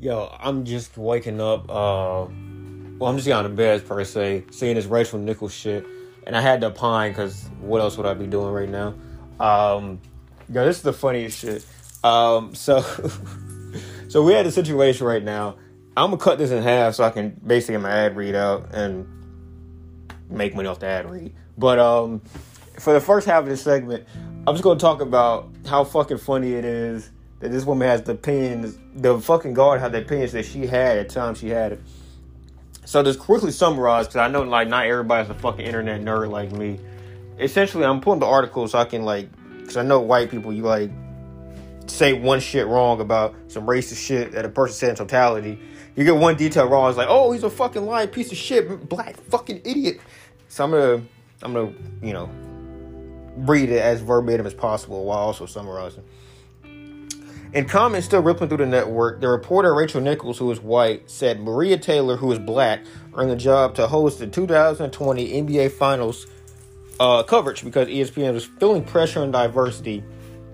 Yo, I'm just waking up. Uh, well, I'm just out of bed per se, seeing this Rachel Nichols shit, and I had to pine because what else would I be doing right now? Um, yo, this is the funniest shit. Um, so, so we had a situation right now. I'm gonna cut this in half so I can basically get my ad read out and make money off the ad read. But um, for the first half of this segment, I'm just gonna talk about how fucking funny it is that this woman has the opinions. The fucking guard had the opinions that she had at times she had it. So just quickly summarize, because I know like not everybody's a fucking internet nerd like me. Essentially, I'm pulling the article so I can like, because I know white people, you like say one shit wrong about some racist shit that a person said in totality. You get one detail wrong, it's like, oh, he's a fucking lying piece of shit, black fucking idiot. So I'm gonna, I'm gonna, you know, read it as verbatim as possible while also summarizing. In comments still rippling through the network, the reporter Rachel Nichols, who is white, said Maria Taylor, who is black, earned the job to host the 2020 NBA Finals uh, coverage because ESPN was feeling pressure on diversity.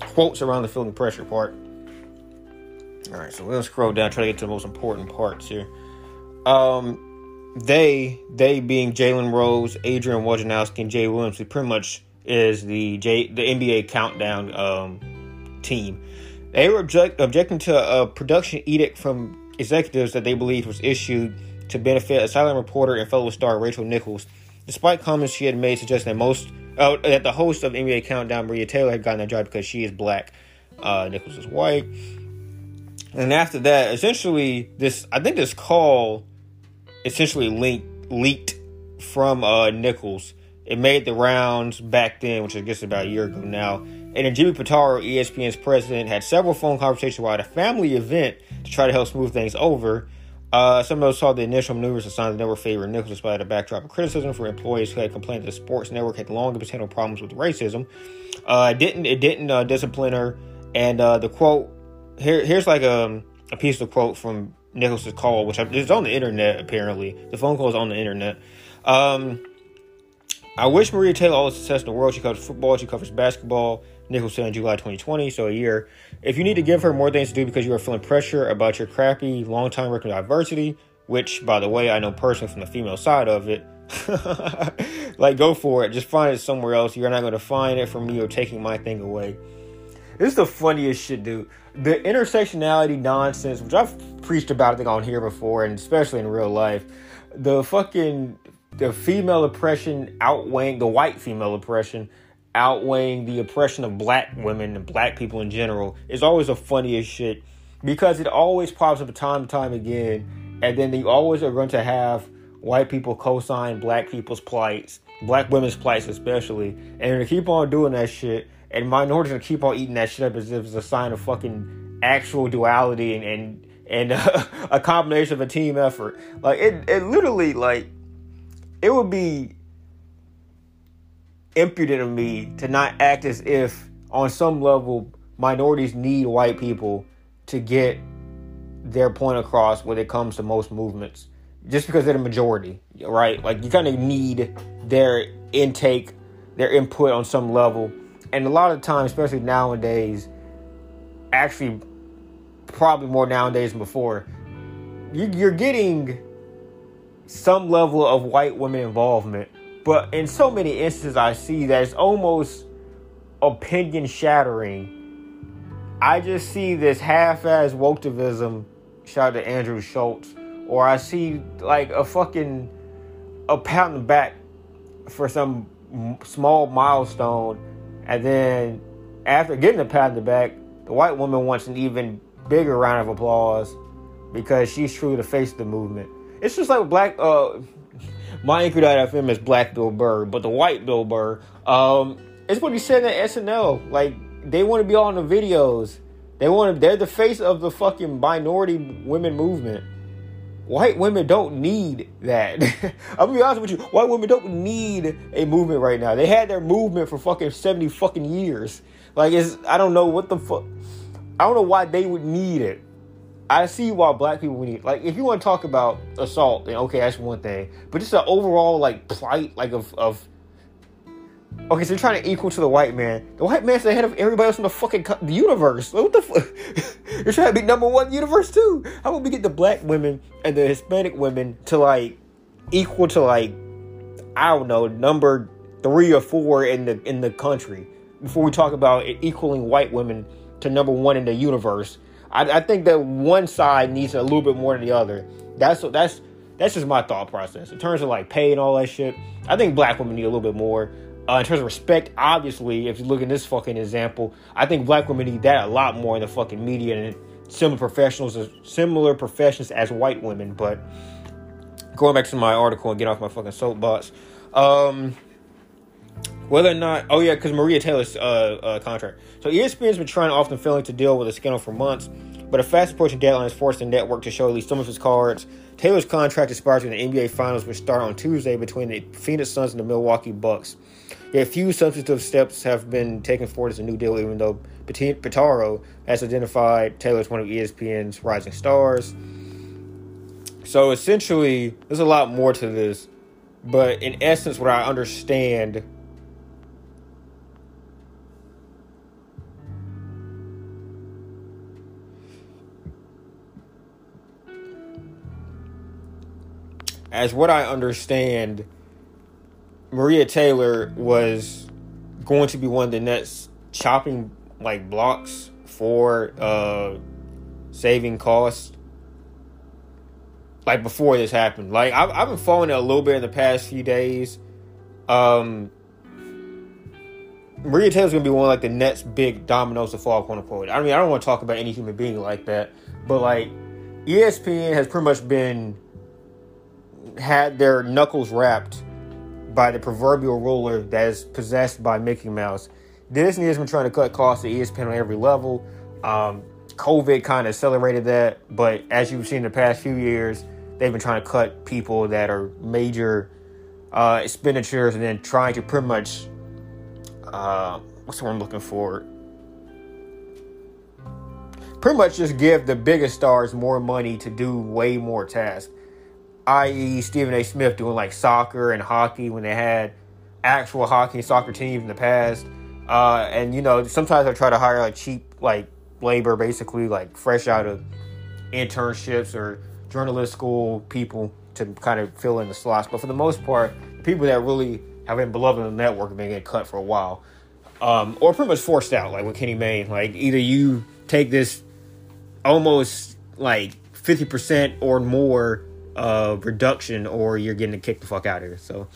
Quotes around the feeling pressure part. All right, so gonna scroll down, try to get to the most important parts here. Um, they, they being Jalen Rose, Adrian Wojnarowski, and Jay Williams, who pretty much is the J, the NBA countdown um, team. They were object, objecting to a production edict from executives that they believed was issued to benefit a silent reporter and fellow star Rachel Nichols, despite comments she had made suggesting that most uh, that the host of NBA Countdown, Maria Taylor, had gotten that job because she is black, uh, Nichols is white. And after that, essentially, this I think this call essentially linked, leaked from uh, Nichols. It made the rounds back then, which I guess about a year ago now. And then Jimmy Pitaro, ESPN's president, had several phone conversations while at a family event to try to help smooth things over. Uh, some of those saw the initial maneuvers signs the network favored Nichols despite a backdrop of criticism for employees who had complained that the sports network had long handling problems with racism. Uh, it didn't it didn't uh, discipline her, and uh, the quote here here's like a, um, a piece of quote from Nichols' call, which is on the internet apparently. The phone call is on the internet. Um, I wish Maria Taylor all the success in the world. She covers football, she covers basketball. Nichols said in July 2020, so a year. If you need to give her more things to do because you are feeling pressure about your crappy long-time work in diversity, which, by the way, I know personally from the female side of it, like go for it. Just find it somewhere else. You're not going to find it from me or taking my thing away. This is the funniest shit, dude. The intersectionality nonsense, which I've preached about, I think, on here before, and especially in real life. The fucking the female oppression outweighing the white female oppression outweighing the oppression of black women and black people in general is always the funniest shit because it always pops up time and time again. And then you always are going to have white people co-sign black people's plights black women's plights especially. And they keep on doing that shit. And minorities gonna keep on eating that shit up as if it's a sign of fucking actual duality and and, and uh, a combination of a team effort. Like it, it literally like it would be impudent of me to not act as if, on some level, minorities need white people to get their point across when it comes to most movements. Just because they're the majority, right? Like you kind of need their intake, their input on some level. And a lot of times, especially nowadays, actually, probably more nowadays than before, you're getting some level of white women involvement but in so many instances, I see that it's almost opinion shattering. I just see this half-ass woketivism. Shout out to Andrew Schulz, or I see like a fucking a pat on the back for some small milestone, and then after getting a pat on the back, the white woman wants an even bigger round of applause because she's truly the face the movement. It's just like black. Uh, my Anchor.fm is Black Bill Burr, but the white Bill Burr, um, it's what he said at SNL. Like, they want to be on the videos. They want to, they're the face of the fucking minority women movement. White women don't need that. I'm gonna be honest with you. White women don't need a movement right now. They had their movement for fucking 70 fucking years. Like, it's, I don't know what the fuck. I don't know why they would need it. I see why black people need like if you want to talk about assault, then okay, that's one thing. But just an overall like plight like of of Okay, so you're trying to equal to the white man. The white man's the head of everybody else in the fucking co- the universe. What the fuck? you're trying to be number one universe too. How about we get the black women and the Hispanic women to like equal to like I don't know number three or four in the in the country before we talk about equaling white women to number one in the universe. I, I think that one side needs a little bit more than the other. That's that's that's just my thought process in terms of like pay and all that shit. I think black women need a little bit more. Uh, in terms of respect, obviously, if you look at this fucking example, I think black women need that a lot more in the fucking media and similar professionals, similar professions as white women. But going back to my article and get off my fucking soapbox, um, whether or not, oh yeah, because Maria Taylor's uh, uh, contract. So ESPN's been trying, often failing to deal with the scandal for months, but a fast approaching deadline has forced the network to show at least some of his cards. Taylor's contract expires in the NBA Finals, which start on Tuesday between the Phoenix Suns and the Milwaukee Bucks. Yet few substantive steps have been taken forward as a new deal, even though Pitaro has identified Taylor as one of ESPN's rising stars. So essentially, there's a lot more to this, but in essence, what I understand. As what I understand, Maria Taylor was going to be one of the Nets chopping like blocks for uh saving costs like before this happened. Like I've, I've been following it a little bit in the past few days. Um Maria Taylor's gonna be one of like the Nets big dominoes to fall quote unquote I mean I don't want to talk about any human being like that but like ESPN has pretty much been had their knuckles rapped by the proverbial ruler that is possessed by Mickey Mouse. Disney has been trying to cut costs at ESPN on every level. Um, COVID kind of accelerated that, but as you've seen in the past few years, they've been trying to cut people that are major uh, expenditures and then trying to pretty much uh, what's the word I'm looking for? Pretty much just give the biggest stars more money to do way more tasks i.e., Stephen A. Smith doing like soccer and hockey when they had actual hockey and soccer teams in the past. Uh, and you know, sometimes I try to hire like cheap like labor, basically like fresh out of internships or journalist school people to kind of fill in the slots. But for the most part, people that really have been beloved in the network have been getting cut for a while, um, or pretty much forced out, like with Kenny Mayne. Like either you take this almost like fifty percent or more uh, reduction or you're getting kicked the fuck out of here. So,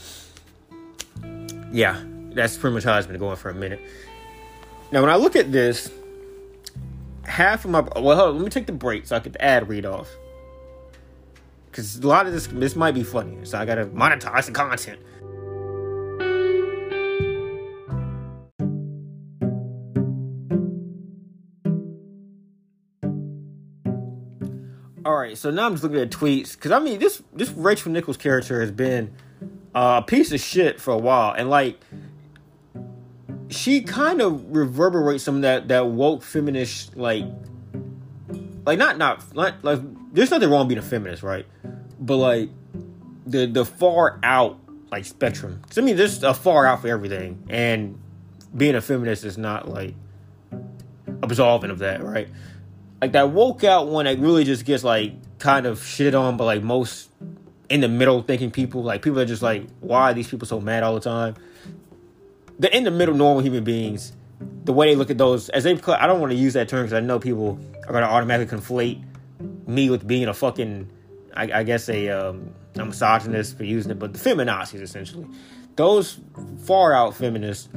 yeah, that's pretty much how it's been going for a minute. Now, when I look at this, half of my well, on, let me take the break so I get the ad read off because a lot of this this might be funny, so I gotta monetize the content. Right, so now I'm just looking at tweets because I mean this this Rachel Nichols character has been a piece of shit for a while, and like she kind of reverberates some of that that woke feminist like like not not not like there's nothing wrong being a feminist, right? But like the the far out like spectrum. Cause I mean, there's a far out for everything, and being a feminist is not like absolving of that, right? like that woke out one that really just gets like kind of shit on but like most in the middle thinking people like people are just like why are these people so mad all the time? The in the middle normal human beings the way they look at those as they i don't want to use that term because i know people are going to automatically conflate me with being a fucking i, I guess a, um, a misogynist for using it but the feminazis essentially. Those far out feminists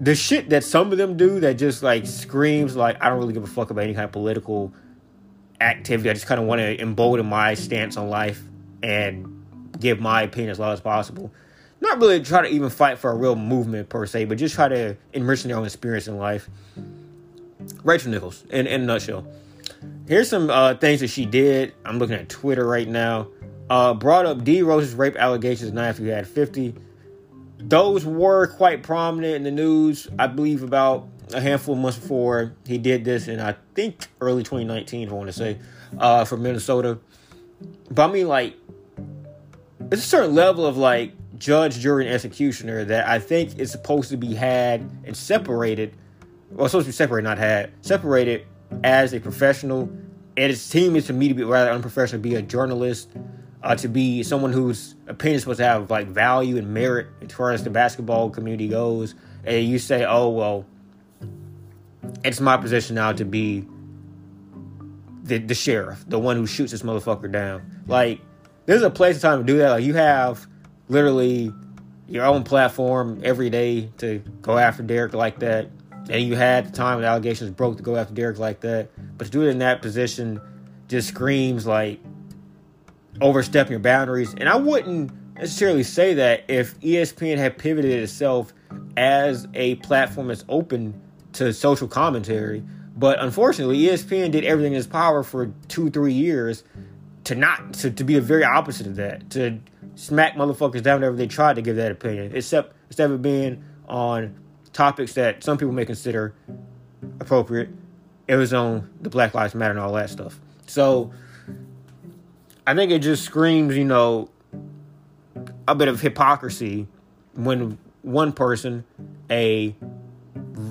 the shit that some of them do that just like screams like I don't really give a fuck about any kind of political activity. I just kind of want to embolden my stance on life and give my opinion as loud as possible. Not really try to even fight for a real movement per se, but just try to enrich their own experience in life. Rachel Nichols, in, in a nutshell. Here's some uh, things that she did. I'm looking at Twitter right now. Uh, brought up D Rose's rape allegations now if you had 50 those were quite prominent in the news. I believe about a handful of months before he did this, and I think early 2019, I want to say, uh, Minnesota. But I mean, like, it's a certain level of like judge, jury, and executioner that I think is supposed to be had and separated. Well, supposed to be separated, not had. Separated as a professional. And its team is to me to be rather unprofessional, be a journalist, uh, to be someone whose opinion is supposed to have like value and merit as far as the basketball community goes. And you say, oh, well, it's my position now to be the, the sheriff, the one who shoots this motherfucker down. Like, there's a place and time to do that. Like, you have literally your own platform every day to go after Derek like that. And you had the time the allegations broke to go after Derek like that. But to do it in that position just screams like overstepping your boundaries. And I wouldn't necessarily say that if ESPN had pivoted itself as a platform that's open to social commentary. But unfortunately, ESPN did everything in its power for two, three years to not to, to be the very opposite of that. To smack motherfuckers down whenever they tried to give that opinion. Except instead of being on topics that some people may consider appropriate, it was on the Black Lives Matter and all that stuff. So I think it just screams, you know, a bit of hypocrisy when one person, a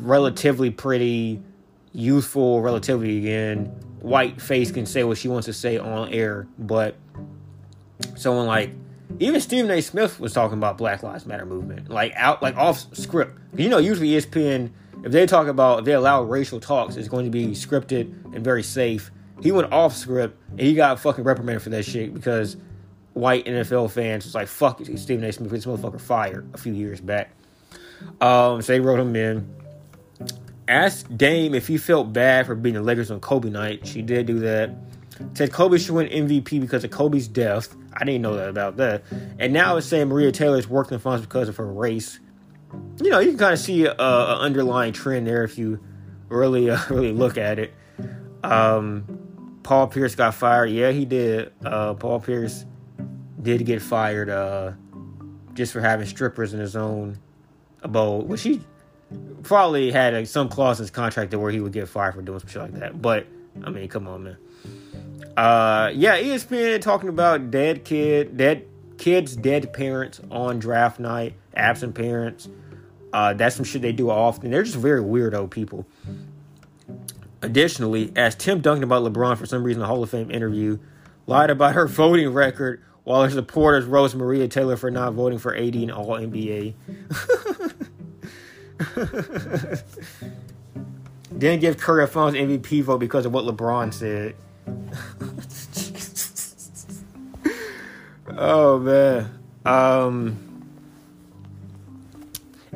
relatively pretty, youthful, relatively again, white face can say what she wants to say on air, but someone like even Stephen A. Smith was talking about Black Lives Matter movement, like out, like off script. You know, usually ESPN, if they talk about, if they allow racial talks, it's going to be scripted and very safe. He went off script and he got fucking reprimanded for that shit because white NFL fans was like, "Fuck Stephen A. Smith, this motherfucker fired" a few years back. Um, so they wrote him in. Asked Dame if he felt bad for being the Lakers on Kobe night. She did do that. Said Kobe should win MVP because of Kobe's death. I didn't know that about that. And now it's saying Maria Taylor's working the funds because of her race. You know, you can kind of see an underlying trend there if you really, uh, really look at it. Um, Paul Pierce got fired. Yeah, he did. Uh, Paul Pierce did get fired uh, just for having strippers in his own abode. Well, she probably had uh, some clause in his contract where he would get fired for doing some shit like that. But I mean, come on, man. Uh, yeah, ESPN talking about dead kid, dead kids, dead parents on draft night, absent parents. Uh, that's some shit they do often. They're just very weirdo people. Additionally, as Tim Duncan about LeBron for some reason, a Hall of Fame interview, lied about her voting record while her supporters roast Maria Taylor for not voting for AD in All NBA. Didn't give Curry a Finals MVP vote because of what LeBron said. oh man. Um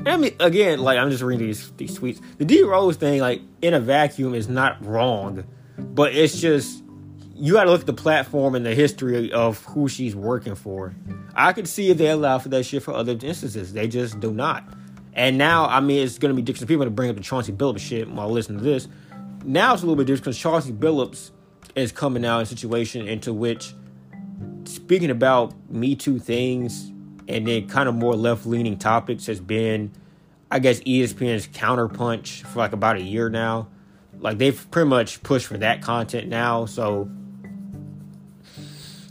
I mean again, like I'm just reading these these tweets. The D Rose thing, like in a vacuum, is not wrong, but it's just you got to look at the platform and the history of who she's working for. I could see if they allow for that shit for other instances. They just do not. And now, I mean, it's going to be different. People to bring up the Chauncey Billups shit while listening to this. Now it's a little bit different because Chauncey Billups is coming out in a situation into which speaking about Me Too things and then kind of more left leaning topics has been, I guess, ESPN's counterpunch for like about a year now. Like they've pretty much pushed for that content now. So,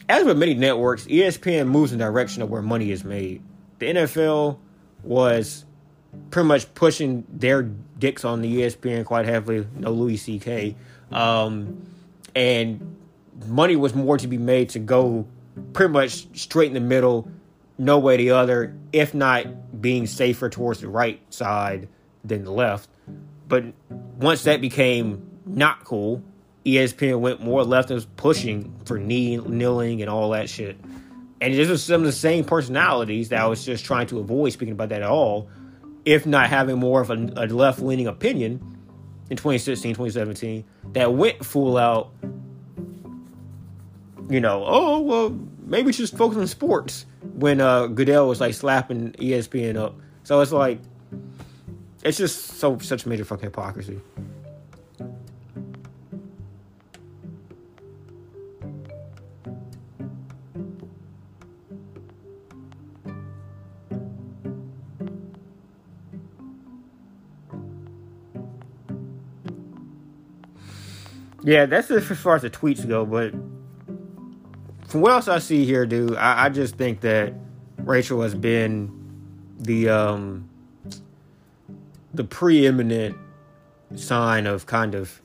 as with many networks, ESPN moves in the direction of where money is made. The NFL was pretty much pushing their dicks on the ESPN quite heavily. No Louis C.K. Um, and money was more to be made to go pretty much straight in the middle, no way the other, if not being safer towards the right side than the left. But once that became not cool, ESPN went more left and was pushing for knee, kneeling and all that shit. And this was some of the same personalities that I was just trying to avoid speaking about that at all, if not having more of a, a left leaning opinion in 2016, 2017, that went full out you know, oh well, maybe just focus on sports. When uh, Goodell was like slapping ESPN up, so it's like, it's just so such major fucking hypocrisy. Yeah, that's as far as the tweets go, but from what else I see here, dude, I, I just think that Rachel has been the um, the preeminent sign of kind of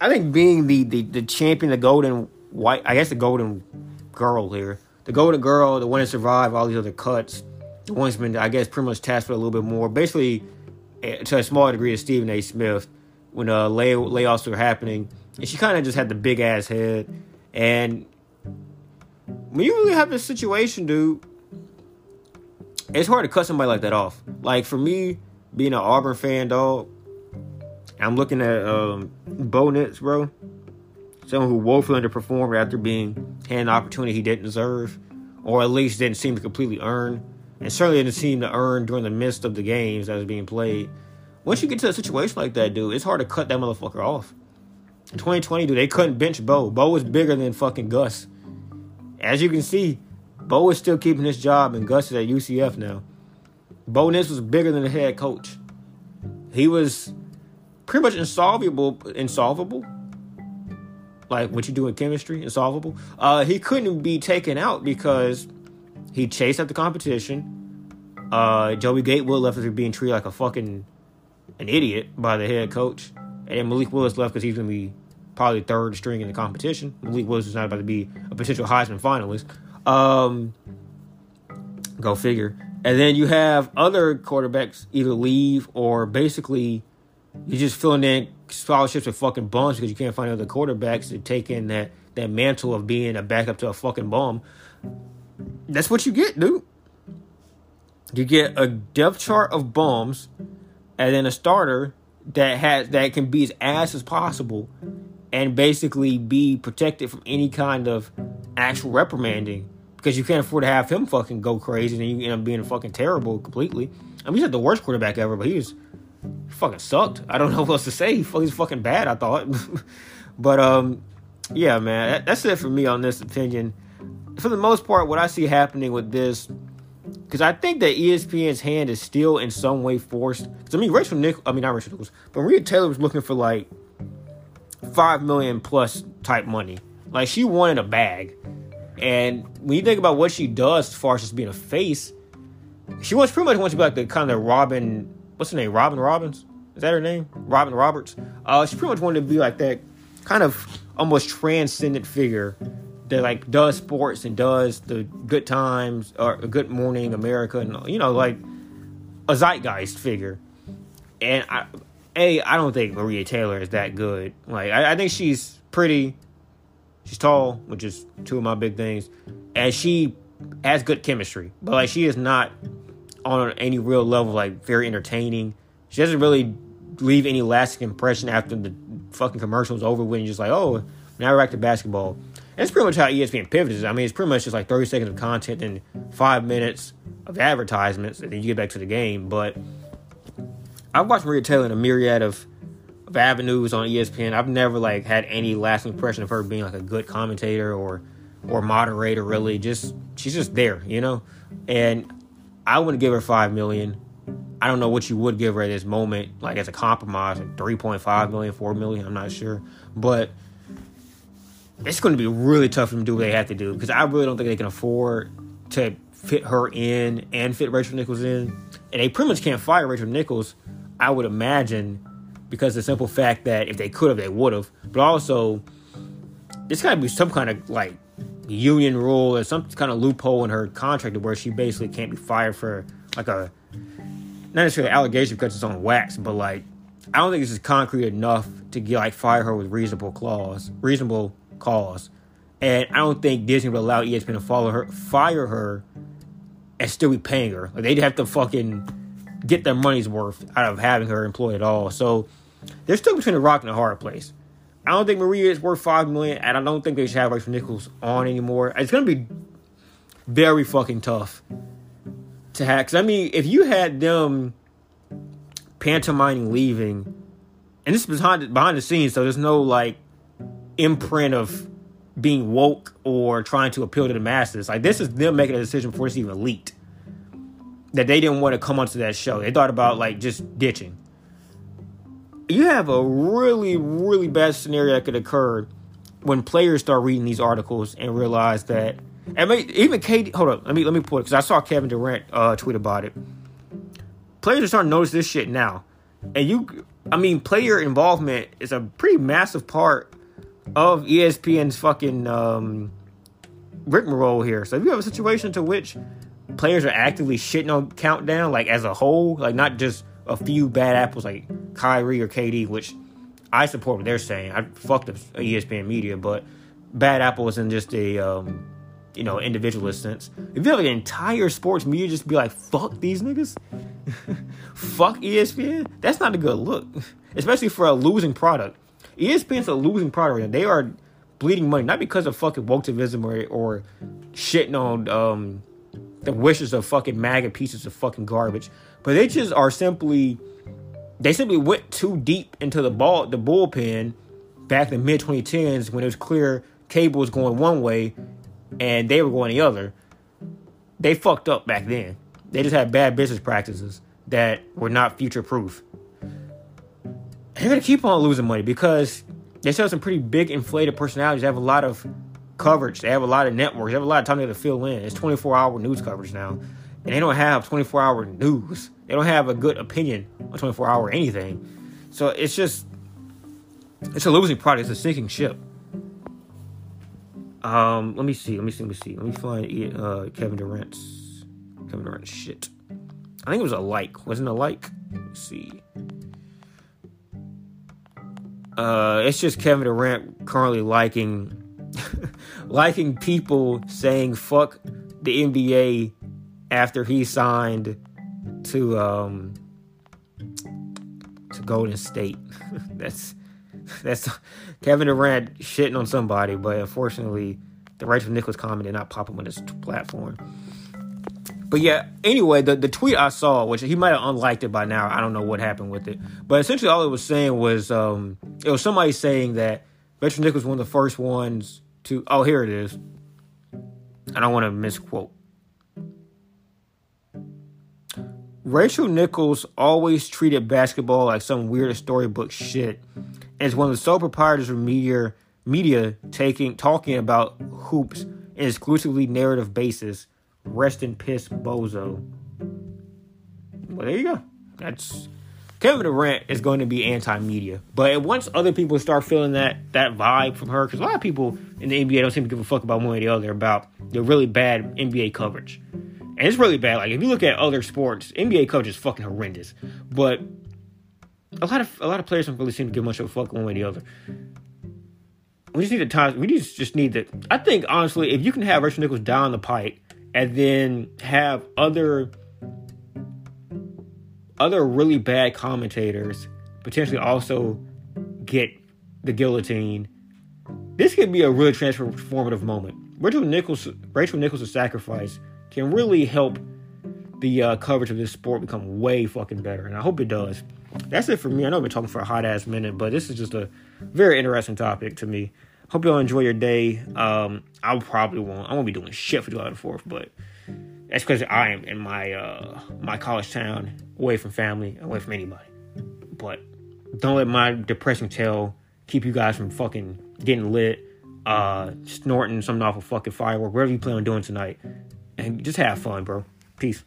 I think being the, the, the champion, the golden white, I guess the golden girl here, the golden girl, the one that survived all these other cuts, the one's been, I guess, pretty much tasked with a little bit more. Basically, eh, to a small degree, to Stephen A. Smith when uh, lay, layoffs were happening, and she kind of just had the big ass head. And when you really have this situation, dude, it's hard to cut somebody like that off. Like for me, being an Auburn fan, dog, I'm looking at um, Bo Nix, bro. Someone who woefully underperformed after being handed an opportunity he didn't deserve, or at least didn't seem to completely earn, and certainly didn't seem to earn during the midst of the games that was being played. Once you get to a situation like that, dude, it's hard to cut that motherfucker off. In 2020, dude, they couldn't bench Bo. Bo was bigger than fucking Gus. As you can see, Bo is still keeping his job, and Gus is at UCF now. Bo Nix was bigger than the head coach. He was pretty much insolvable. Insolvable. Like what you do in chemistry, insolvable. Uh, he couldn't be taken out because he chased at the competition. Uh, Joey Gatewood left after being treated like a fucking an idiot by the head coach, and then Malik Willis left because he's gonna be probably third string in the competition. Malik Willis is not about to be a potential Heisman finalist. Um, go figure. And then you have other quarterbacks either leave or basically you're just filling in scholarships with fucking bums because you can't find other quarterbacks to take in that that mantle of being a backup to a fucking bum. That's what you get, dude. You get a depth chart of bums, and then a starter that has that can be as ass as possible, and basically be protected from any kind of actual reprimanding because you can't afford to have him fucking go crazy and you end up being fucking terrible completely. I mean, he's not the worst quarterback ever, but he was he fucking sucked. I don't know what else to say. He's fucking bad. I thought, but um, yeah, man, that, that's it for me on this opinion. For the most part, what I see happening with this, because I think that ESPN's hand is still in some way forced. Because I mean, Rachel Nichols, I mean not Rachel Nichols, but Maria Taylor was looking for like five million plus type money. Like she wanted a bag, and when you think about what she does as far as just being a face, she wants pretty much wants to be like the kind of Robin. What's her name? Robin Robbins. Is that her name? Robin Roberts. Uh, she pretty much wanted to be like that kind of almost transcendent figure that like does sports and does the good times or Good Morning America and you know like a zeitgeist figure. And I, a I don't think Maria Taylor is that good. Like I, I think she's pretty. She's tall, which is two of my big things, and she has good chemistry. But like she is not on any real level like very entertaining. She doesn't really leave any lasting impression after the fucking commercial's over when you're just like, oh, now we're back to basketball. It's pretty much how ESPN pivots. I mean, it's pretty much just like 30 seconds of content and five minutes of advertisements, and then you get back to the game. But I've watched Maria Taylor in a myriad of, of avenues on ESPN. I've never like had any lasting impression of her being like a good commentator or or moderator. Really, just she's just there, you know. And I wouldn't give her five million. I don't know what you would give her at this moment, like as a compromise, like 3.5 million, 4 million, I'm not sure. But it's going to be really tough for them to do what they have to do because I really don't think they can afford to fit her in and fit Rachel Nichols in. And they pretty much can't fire Rachel Nichols, I would imagine, because the simple fact that if they could have, they would have. But also, there's got to be some kind of like union rule or some kind of loophole in her contract where she basically can't be fired for like a not necessarily allegation because it's on wax, but like I don't think this is concrete enough to get like fire her with reasonable clause, reasonable cause. And I don't think Disney would allow ESPN to follow her, fire her, and still be paying her. Like they'd have to fucking get their money's worth out of having her employed at all. So they're still between a rock and a hard place. I don't think Maria is worth five million, and I don't think they should have Rachel Nichols on anymore. It's gonna be very fucking tough to have. Because I mean, if you had them pantomiming leaving, and this is behind behind the scenes, so there's no like imprint of being woke or trying to appeal to the masses. Like this is them making a decision before it's even leaked. That they didn't want to come onto that show. They thought about like just ditching. You have a really, really bad scenario that could occur when players start reading these articles and realize that And even KD, hold up, let me let me put it because I saw Kevin Durant uh, tweet about it. Players are starting to notice this shit now, and you, I mean, player involvement is a pretty massive part of ESPN's fucking um, rigmarole here. So if you have a situation to which players are actively shitting on Countdown, like as a whole, like not just a few bad apples like Kyrie or KD, which I support what they're saying. I fuck the ESPN media, but bad apples in just a um, you know individualist sense. If you have an entire sports media just be like fuck these niggas, fuck ESPN, that's not a good look, especially for a losing product. ESPN's a losing product. Right now. they are bleeding money not because of fucking wokeism or or shitting on um, the wishes of fucking MAGA pieces of fucking garbage, but they just are simply they simply went too deep into the ball the bullpen back in the mid 2010s when it was clear cable was going one way and they were going the other. They fucked up back then. They just had bad business practices that were not future proof. They're gonna keep on losing money because they have some pretty big inflated personalities. They have a lot of coverage. They have a lot of networks. They have a lot of time to fill in. It's 24 hour news coverage now. And they don't have 24 hour news. They don't have a good opinion on 24 hour anything. So it's just, it's a losing product. It's a sinking ship. Um, let me see. Let me see. Let me see. Let me find uh, Kevin Durant's Kevin Durant's shit. I think it was a like. Wasn't a like? Let's see. Uh, it's just Kevin Durant currently liking liking people saying fuck the NBA after he signed to um to Golden State. that's that's Kevin Durant shitting on somebody, but unfortunately, the Rachel Nichols comment did not pop up on this platform. But yeah, anyway, the, the tweet I saw, which he might have unliked it by now. I don't know what happened with it. But essentially, all it was saying was um, it was somebody saying that Rachel Nichols was one of the first ones to. Oh, here it is. I don't want to misquote. Rachel Nichols always treated basketball like some weird storybook shit is one of the sole proprietors of media media taking talking about hoops in exclusively narrative basis. Rest in piss, bozo. Well, there you go. That's Kevin Durant is going to be anti-media, but once other people start feeling that that vibe from her, because a lot of people in the NBA don't seem to give a fuck about one or the other about the really bad NBA coverage, and it's really bad. Like if you look at other sports, NBA coverage is fucking horrendous, but a lot of a lot of players don't really seem to give much of a fuck one way or the other. We just need the time. We just just need that. I think honestly, if you can have Rachel Nichols down the pipe and then have other other really bad commentators potentially also get the guillotine, this could be a really transformative moment. Rachel Nichols, Rachel Nichols' sacrifice can really help the uh, coverage of this sport become way fucking better, and I hope it does. That's it for me. I know I've been talking for a hot ass minute, but this is just a very interesting topic to me. Hope y'all enjoy your day. Um, I probably won't. I won't be doing shit for July the Fourth, but that's because I am in my uh my college town, away from family, away from anybody. But don't let my depressing tale keep you guys from fucking getting lit, uh, snorting something off a fucking firework, whatever you plan on doing tonight, and just have fun, bro. Peace.